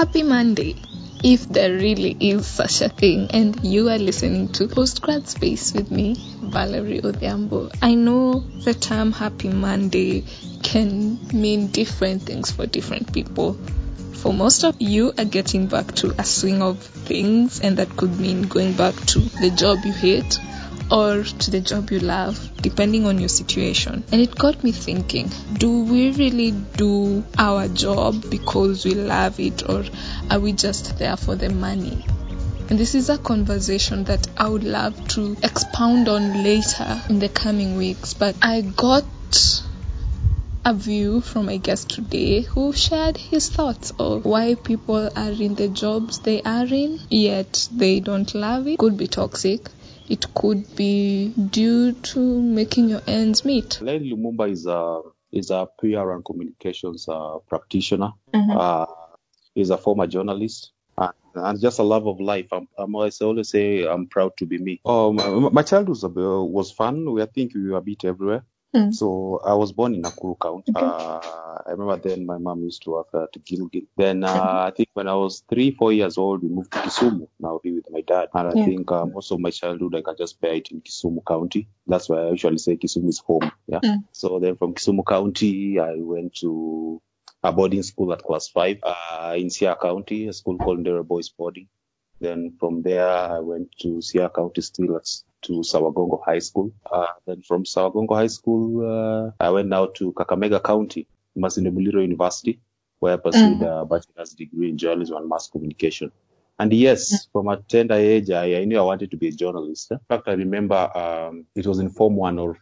Happy Monday, if there really is such a thing, and you are listening to Postgrad Space with me, Valerie Odhiambo. I know the term Happy Monday can mean different things for different people. For most of you are getting back to a swing of things, and that could mean going back to the job you hate or to the job you love, depending on your situation. And it got me thinking do we really do our job because we love it, or are we just there for the money? And this is a conversation that I would love to expound on later in the coming weeks. But I got a view from my guest today who shared his thoughts of why people are in the jobs they are in, yet they don't love it. Could be toxic, it could be due to making your ends meet. Len Lumumba is a is a PR and communications uh, practitioner. Mm-hmm. Uh, he's a former journalist. And, and just a love of life. I'm, I'm always, I always say I'm proud to be me. Um, my childhood was, uh, was fun. We, I think we were a bit everywhere. Mm. So I was born in Nakuru County. Okay. Uh, I remember then my mom used to work at Gilgil. Then uh, I think when I was three, four years old, we moved to Kisumu. Now be with my dad. And I yeah. think uh, most of my childhood I can just spare it in Kisumu County. That's why I usually say Kisumu is home. Yeah. Mm. So then from Kisumu County, I went to a boarding school at class five uh, in Siaya County, a school called Ndere Boys Boarding. Then from there, I went to Siaya County still at to Sawagongo High School. Uh, then from Sawagongo High School, uh, I went now to Kakamega County, Masinde Muliro University, where I pursued mm. a bachelor's degree in journalism and mass communication. And yes, mm. from a tender age, I, I, knew I wanted to be a journalist. In fact, I remember um, it was in Form 1 or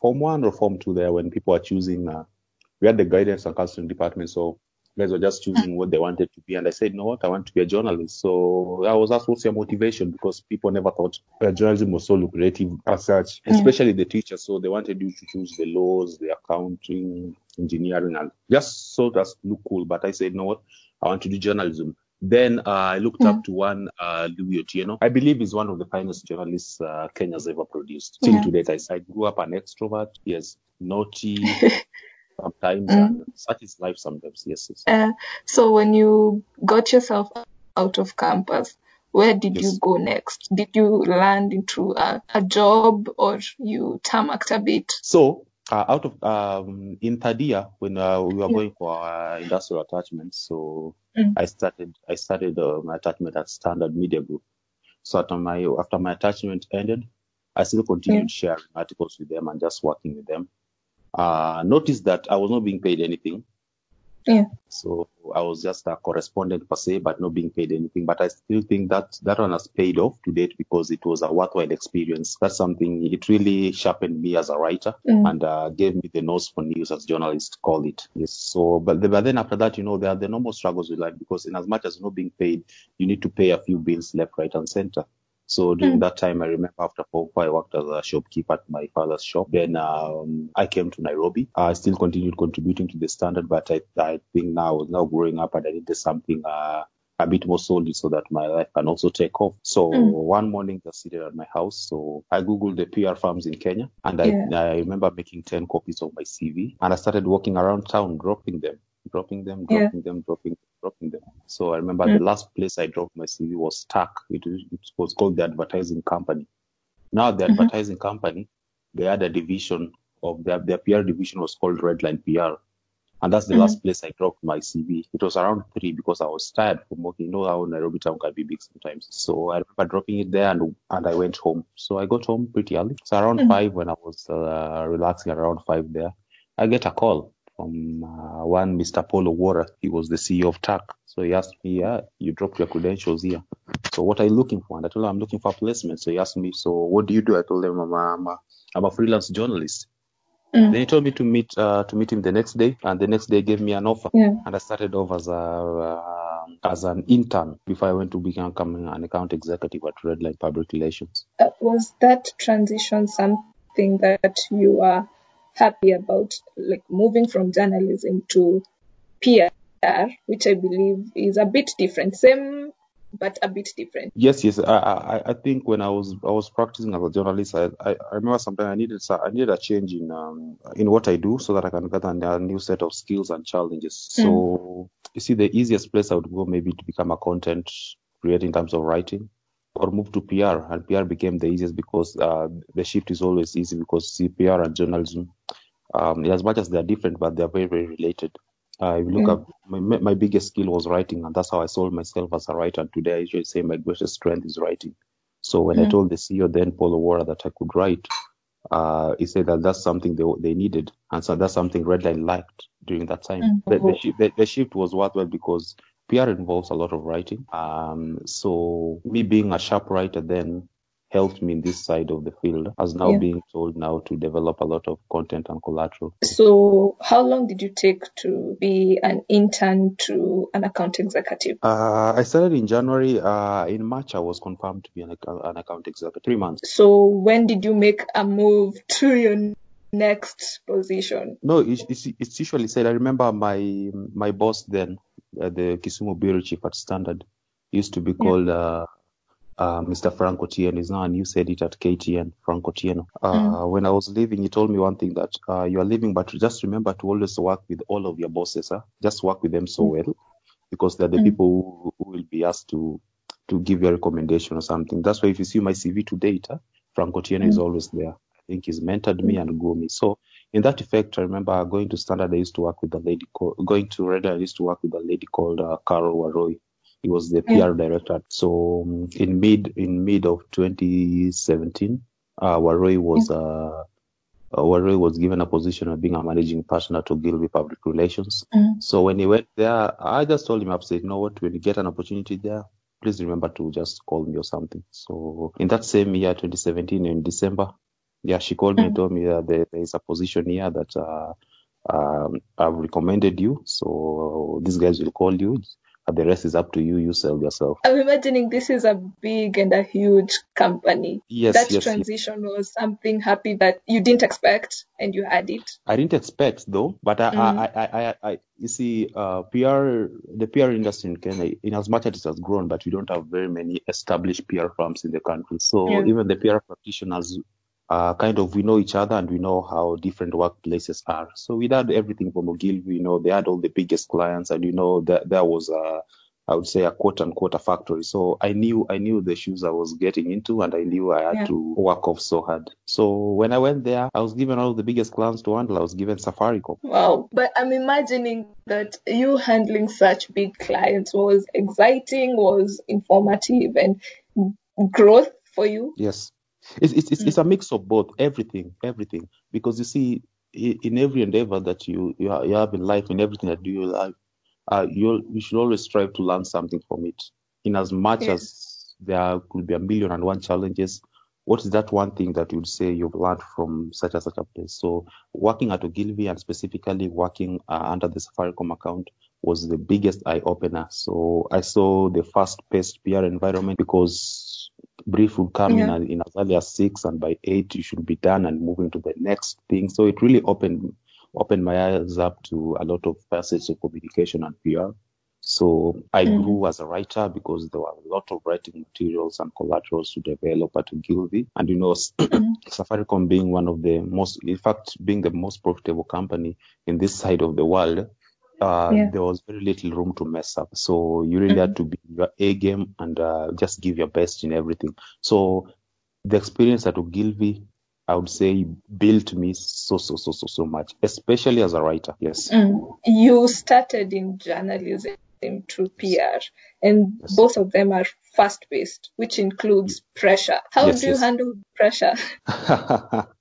Form 1 or Form 2 there when people were choosing, uh, we had the guidance and counseling department. So guys were just choosing what they wanted to be. And I said, no, what? I want to be a journalist. So that was what's your motivation because people never thought uh, journalism was so lucrative as such, mm. especially the teachers. So they wanted you to choose the laws, the accounting, engineering, and just so that look cool. But I said, no, what? I want to do journalism. Then uh, I looked up to one uh, Louis Otieno. I believe he's one of the finest journalists uh, Kenya's ever produced. Till yeah. to date, I, I grew up an extrovert. Yes, naughty, sometimes mm. such is life sometimes yes, yes. Uh, so when you got yourself out of campus where did yes. you go next did you land into a, a job or you tarmacked a bit so uh, out of um, in third year when uh, we were going for uh, industrial attachment so mm. i started i started uh, my attachment at standard media group so after my after my attachment ended i still continued yeah. sharing articles with them and just working with them uh, noticed that I was not being paid anything. Yeah. So I was just a correspondent per se, but not being paid anything. But I still think that that one has paid off to date because it was a worthwhile experience. That's something, it really sharpened me as a writer mm. and uh, gave me the nose for news, as journalists call it. Yes. So, but, the, but then after that, you know, there are the normal struggles with life because in as much as not being paid, you need to pay a few bills left, right, and center. So during mm. that time, I remember after four, I worked as a shopkeeper at my father's shop. Then um, I came to Nairobi. I still continued contributing to the standard, but I, I think now I was now growing up and I needed something uh, a bit more solid so that my life can also take off. So mm. one morning, I seated at my house. So I googled the PR firms in Kenya, and yeah. I, I remember making ten copies of my CV, and I started walking around town, dropping them, dropping them, dropping yeah. them, dropping them dropping them. So I remember mm. the last place I dropped my CV was Stack. It, it was called the advertising company. Now the mm-hmm. advertising company, they had a division of their, their PR division was called Redline PR. And that's the mm-hmm. last place I dropped my CV. It was around three because I was tired from working. You know how Nairobi town can be big sometimes. So I remember dropping it there and, and I went home. So I got home pretty early. So around mm-hmm. five when I was uh, relaxing around five there, I get a call from uh, one Mr. Paul Owora. He was the CEO of TAC. So he asked me, yeah, you dropped your credentials here. So what are you looking for? And I told him I'm looking for placement. So he asked me, so what do you do? I told him I'm a, I'm a, I'm a freelance journalist. Mm. Then he told me to meet uh, to meet him the next day, and the next day gave me an offer, yeah. and I started off as a uh, as an intern before I went to become an account executive at Redline Public Relations. Uh, was that transition something that you are happy about like moving from journalism to PR, which I believe is a bit different. Same but a bit different. Yes, yes. I, I, I think when I was I was practicing as a journalist, I, I, I remember sometimes I needed I needed a change in um, in what I do so that I can get a new set of skills and challenges. Mm. So you see, the easiest place I would go maybe to become a content creator in terms of writing, or move to PR, and PR became the easiest because uh, the shift is always easy because CPR and journalism, um, as much as they are different, but they are very very related. Uh, if you look mm. at my, my biggest skill was writing, and that's how I sold myself as a writer. And today, I usually say my greatest strength is writing. So when mm. I told the CEO then, Paul Owora, that I could write, uh, he said that that's something they they needed, and so that's something Redline liked during that time. Mm. The, the, the, the, shift was worthwhile because PR involves a lot of writing. Um, so me being a sharp writer then helped me in this side of the field as now yeah. being told now to develop a lot of content and collateral. So how long did you take to be an intern to an account executive? Uh, I started in January. Uh, in March, I was confirmed to be an, an account executive. Three months. So when did you make a move to your next position? No, it's, it's, it's usually said. I remember my my boss then, uh, the Kisumu bureau chief at Standard, used to be called yeah. uh, uh, Mr. Frank Otieno is now, and you said it at KTN, Frank Otieno. Uh, mm. When I was leaving, he told me one thing that uh, you are leaving, but just remember to always work with all of your bosses. Huh? Just work with them so mm. well because they're the mm. people who, who, will be asked to to give you a recommendation or something. That's why if you see my CV to date, huh, Frank Otieno is mm. always there. I think he's mentored me and grew me. So in that effect, I remember going to Standard, I used to work with a lady called, going to Red, I used to work with a lady called uh, Carol Waroi he was the PR director. So um, in mid in mid of 2017, uh, Waroi was uh, uh, Waroi was given a position of being a managing partner to Ogilvy Public Relations. Mm. So when he went there, I just told him, I said, you know what, when you get an opportunity there, please remember to just call me or something. So in that same year, 2017, in December, yeah, she called me and told me that there, there is a position here that uh, um, I've recommended you. So these guys will call you the rest is up to you. You sell yourself. I'm imagining this is a big and a huge company. Yes, that yes, transition yes. was something happy that you didn't expect and you had it. I didn't expect though, but I, mm. I, I, I, I, you see, uh, PR, the PR industry in Kenya, in as much as it has grown, but we don't have very many established PR firms in the country. So yeah. even the PR practitioners uh, kind of we know each other and we know how different workplaces are. So we had everything from Ogilvy, you know, they had all the biggest clients and you know that there was a, I would say a quote unquote a factory. So I knew I knew the shoes I was getting into and I knew I had yeah. to work off so hard. So when I went there, I was given all the biggest clients to handle. I was given Safaricom. Wow. But I'm imagining that you handling such big clients was exciting, was informative and growth for you. Yes. It's, it's, it's, mm. it's a mix of both, everything, everything. Because you see, in every endeavor that you, you have in life, in everything that you life, uh, you you should always strive to learn something from it. In as much as there could be a million and one challenges, what is that one thing that you'd say you've learned from such and such a place? So working at Ogilvy and specifically working uh, under the Safaricom account was the biggest eye opener. So I saw the fast paced PR environment because brief would come yeah. in, in as early as six, and by eight you should be done and moving to the next thing. So it really opened opened my eyes up to a lot of facets of communication and PR. So I mm. grew as a writer because there were a lot of writing materials and collaterals to develop at Ogilvy. And you know, mm. Safaricom being one of the most, in fact, being the most profitable company in this side of the world, uh, yeah. there was very little room to mess up. So you really mm-hmm. had to be your A game and uh, just give your best in everything. So the experience at Ogilvy, I would say, built me so, so, so, so, so much, especially as a writer. Yes. Mm. You started in journalism through PR, and yes. both of them are fast paced, which includes pressure. How yes, do you yes. handle pressure?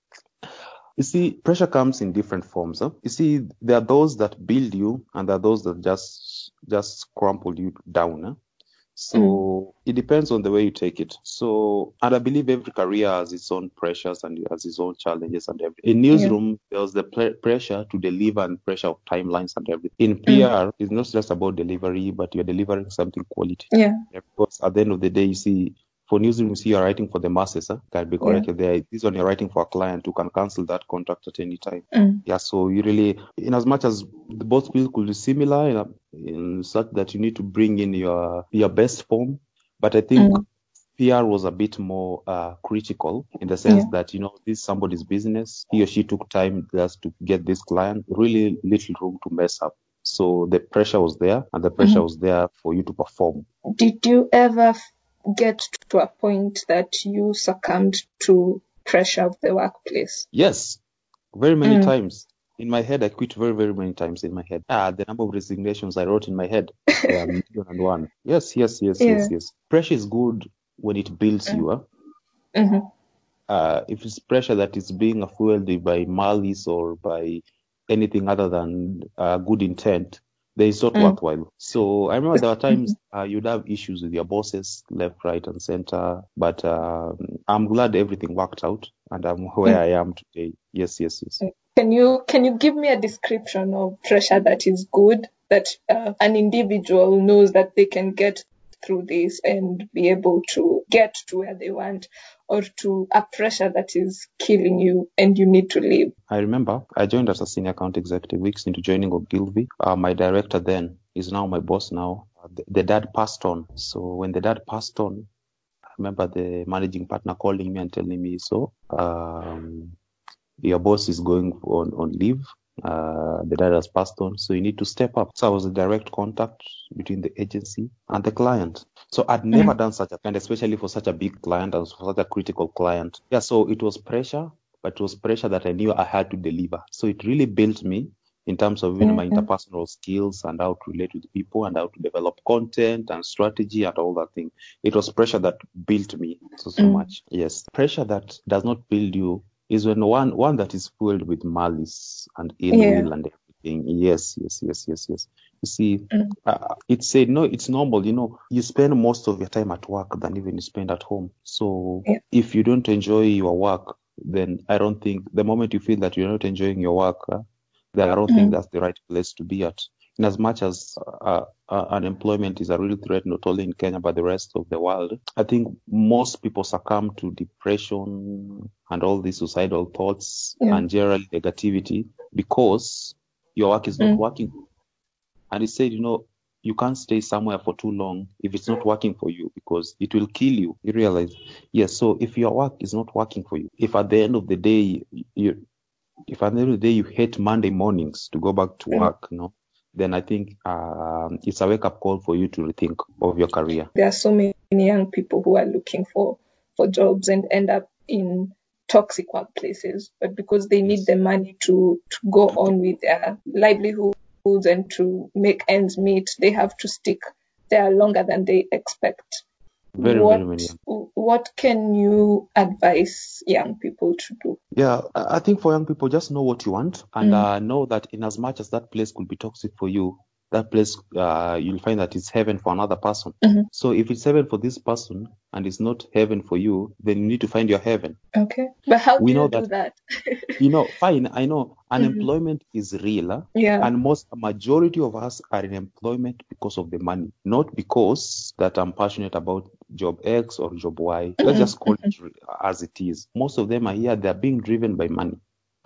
You see, pressure comes in different forms. Huh? You see, there are those that build you, and there are those that just just crumple you down. Huh? So mm. it depends on the way you take it. So, and I believe every career has its own pressures and has its own challenges and everything. In newsroom, yeah. there's the pl- pressure to deliver and pressure of timelines and everything. In PR, mm. it's not just about delivery, but you're delivering something quality. Yeah. Because at the end of the day, you see, for newsrooms, you are writing for the masses. Huh? Can be corrected yeah. there. This one you're writing for a client who can cancel that contract at any time. Mm. Yeah, so you really, in as much as the both skills could be similar, in, in such that you need to bring in your your best form, But I think PR was a bit more uh, critical in the sense Yeah. that you know this is somebody's business. He or she took time just to get this client. Really little room to mess up. So the pressure was there, and the pressure was there for you to perform. Did you ever get to a point that you succumbed to pressure of the workplace? Yes, very many Mm. times. In my head, I quit very, very many times in my head. Ah, the number of resignations I wrote in my head, there are million and one. Yes, yes, yes, yes, Yeah. yes. Pressure is good when it builds you. Huh? hmm uh, if it's pressure that is being fueled by malice or by anything other than uh, good intent, then it's not Mm. worthwhile. So I remember there were times uh, you'd have issues with your bosses, left, right, and center. But um, I'm glad everything worked out, and I'm where I am today. Yes, yes, yes. Can you can you give me a description of pressure that is good that uh, an individual knows that they can get through this and be able to get to where they want, or to a pressure that is killing you and you need to leave? I remember I joined as a senior account executive weeks into joining Ogilvy. Uh, my director then is now my boss now. Uh, the, the dad passed on. So when the dad passed on, I remember the managing partner calling me and telling me, so um, your boss is going on, on leave. Uh, the dad has passed on, so you need to step up. So I was a direct contact between the agency and the client. So I'd never done such a, and especially for such a big client and for such a critical client. Yeah, so it was pressure, but it was pressure that I knew I had to deliver. So it really built me in terms of you know, my interpersonal skills and how to relate with people and how to develop content and strategy and all that thing. It was pressure that built me so so Mm. much. Yes, pressure that does not build you is when one one that is fueled with malice and ill Yeah. will and Yes, yes, yes, yes, yes. You see, Mm. uh, it's said no, it's normal. You know, you spend most of your time at work than even you spend at home. So Yeah. if you don't enjoy your work, then I don't think the moment you feel that you're not enjoying your work, uh, then I don't think Mm. that's the right place to be at. In as much as uh, uh, unemployment is a real threat, not only in Kenya but the rest of the world, I think most people succumb to depression and all these suicidal thoughts Yeah. and general negativity because your work is not Mm. working. And he said, you know, you can't stay somewhere for too long if it's not working for you because it will kill you. You realize, yes. So if your work is not working for you, if at the end of the day you, if at the end of the day you hate Monday mornings to go back to Mm. work, you know, then I think um, it's a wake up call for you to rethink of your career. There are so many young people who are looking for for jobs and end up in toxic workplaces, but because they need the money to to go on with their livelihoods and to make ends meet, they have to stick there longer than they expect. Very, what very many. what can you advise young people to do? Yeah, I I think for young people, just know what you want and Mm. uh, know that in as much as that place could be toxic for you, that place uh, you'll find that it's heaven for another person. Mhm. So if it's heaven for this person and it's not heaven for you, then you need to find your heaven. Okay, but how We do know you do that? You know, fine, I know unemployment is real, huh? yeah. and most majority of us are in employment because of the money, not because that I'm passionate about job X or job Y. Let's just call it as it is. Most of them are here; they're being driven by money.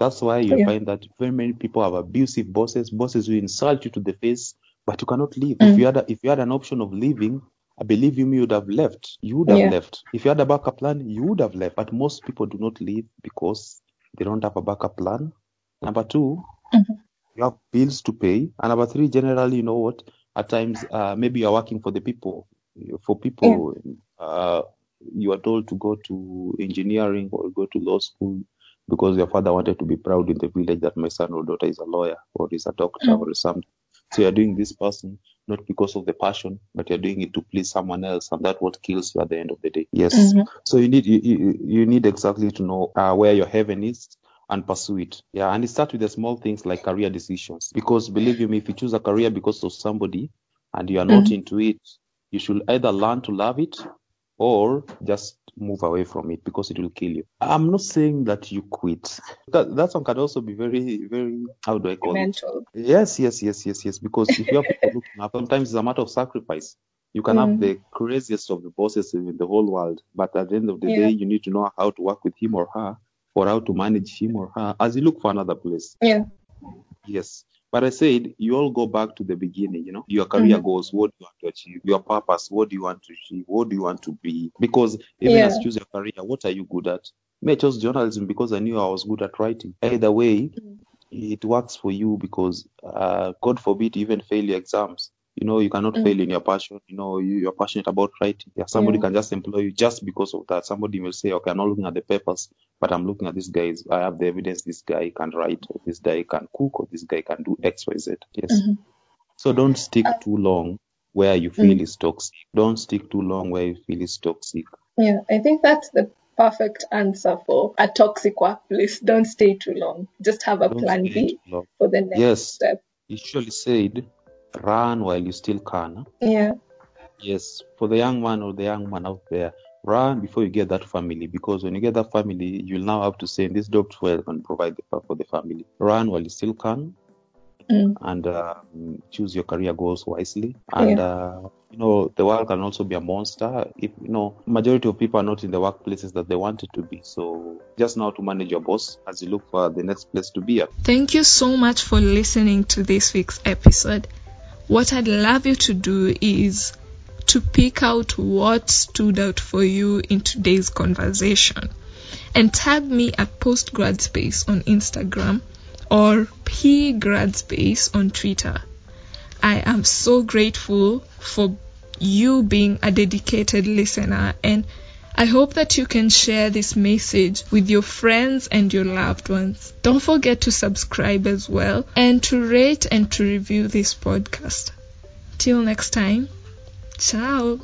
That's why you Yeah. find that very many people have abusive bosses, bosses who insult you to the face, but you cannot leave. Mm. If you had a, if you had an option of leaving, I believe you, would have left. You would have Yeah. left. If you had a backup plan, you would have left. But most people do not leave because they don't have a backup plan. Number 2 Mhm. you have bills to pay. And number three, generally, you know what? At times, uh, maybe you are working for the people. For people, uh, you are told to go to engineering or go to law school because your father wanted to be proud in the village that my son or daughter is a lawyer or is a doctor Mm. or something. So you're doing this person not because of the passion, but you're doing it to please someone else, and that's what kills you at the end of the day. Yes. Mhm. So you need you, you, you need exactly to know uh, where your heaven is and pursue it. Yeah, and it starts with the small things like career decisions. Because believe you me, if you choose a career because of somebody and you are not Mhm. into it, you should either learn to love it or just move away from it because it will kill you. I'm not saying that you quit. That that one can also be very, very how do I call it? Mental. Yes, yes, yes, yes, yes. Because if you have people looking up, sometimes it's a matter of sacrifice. You can have Mm. the craziest of the bosses in the whole world, but at the end of the Yeah. day, you need to know how to work with him or her, or how to manage him or her as you look for another place. Yeah. Yes. But I said, you all go back to the beginning, you know, your career Mhm. goals, what do you want to achieve, your purpose, what do you want to achieve, what do you want to be? Because even Yeah. as choose your career, what are you good at? Me, I chose journalism because I knew I was good at writing. Either way, Mm. it works for you because, uh, God forbid, even fail your exams. You know, you cannot Mm. fail in your passion. You know, you, you're passionate about writing. Yeah, somebody Yeah. can just employ you just because of that. Somebody will say, okay, I'm not looking at the papers, but I'm looking at this guy's, I have the evidence this guy can write, or this guy can cook, or this guy can do X, Y, Z. Yes. Mhm. So don't stick Uh, too long where you feel Mm. is toxic. Don't stick too long where you feel is toxic. Yeah, I think that's the perfect answer for a toxic workplace. Don't stay too long. Just have a Don't plan B for the next Yes, step. he surely said, run while you still can. Yeah. Yes, for the young man or the young man out there, run before you get that family because when you get that family, you'll now have to say, this job well can provide the, for the family. Run while you still can Mm. and um, choose your career goals wisely. And, Yeah. uh, you know, the world can also be a monster if, you know, majority of people are not in the workplaces that they wanted to be. So just know how to manage your boss as you look for the next place to be at. Thank you so much for listening to this week's episode. What I'd love you to do is to pick out what stood out for you in today's conversation and tag me at postgradspace on Instagram or pgradspace on Twitter. I am so grateful for you being a dedicated listener and I hope that you can share this message with your friends and your loved ones. Don't forget to subscribe as well and to rate and to review this podcast. Till next time, ciao.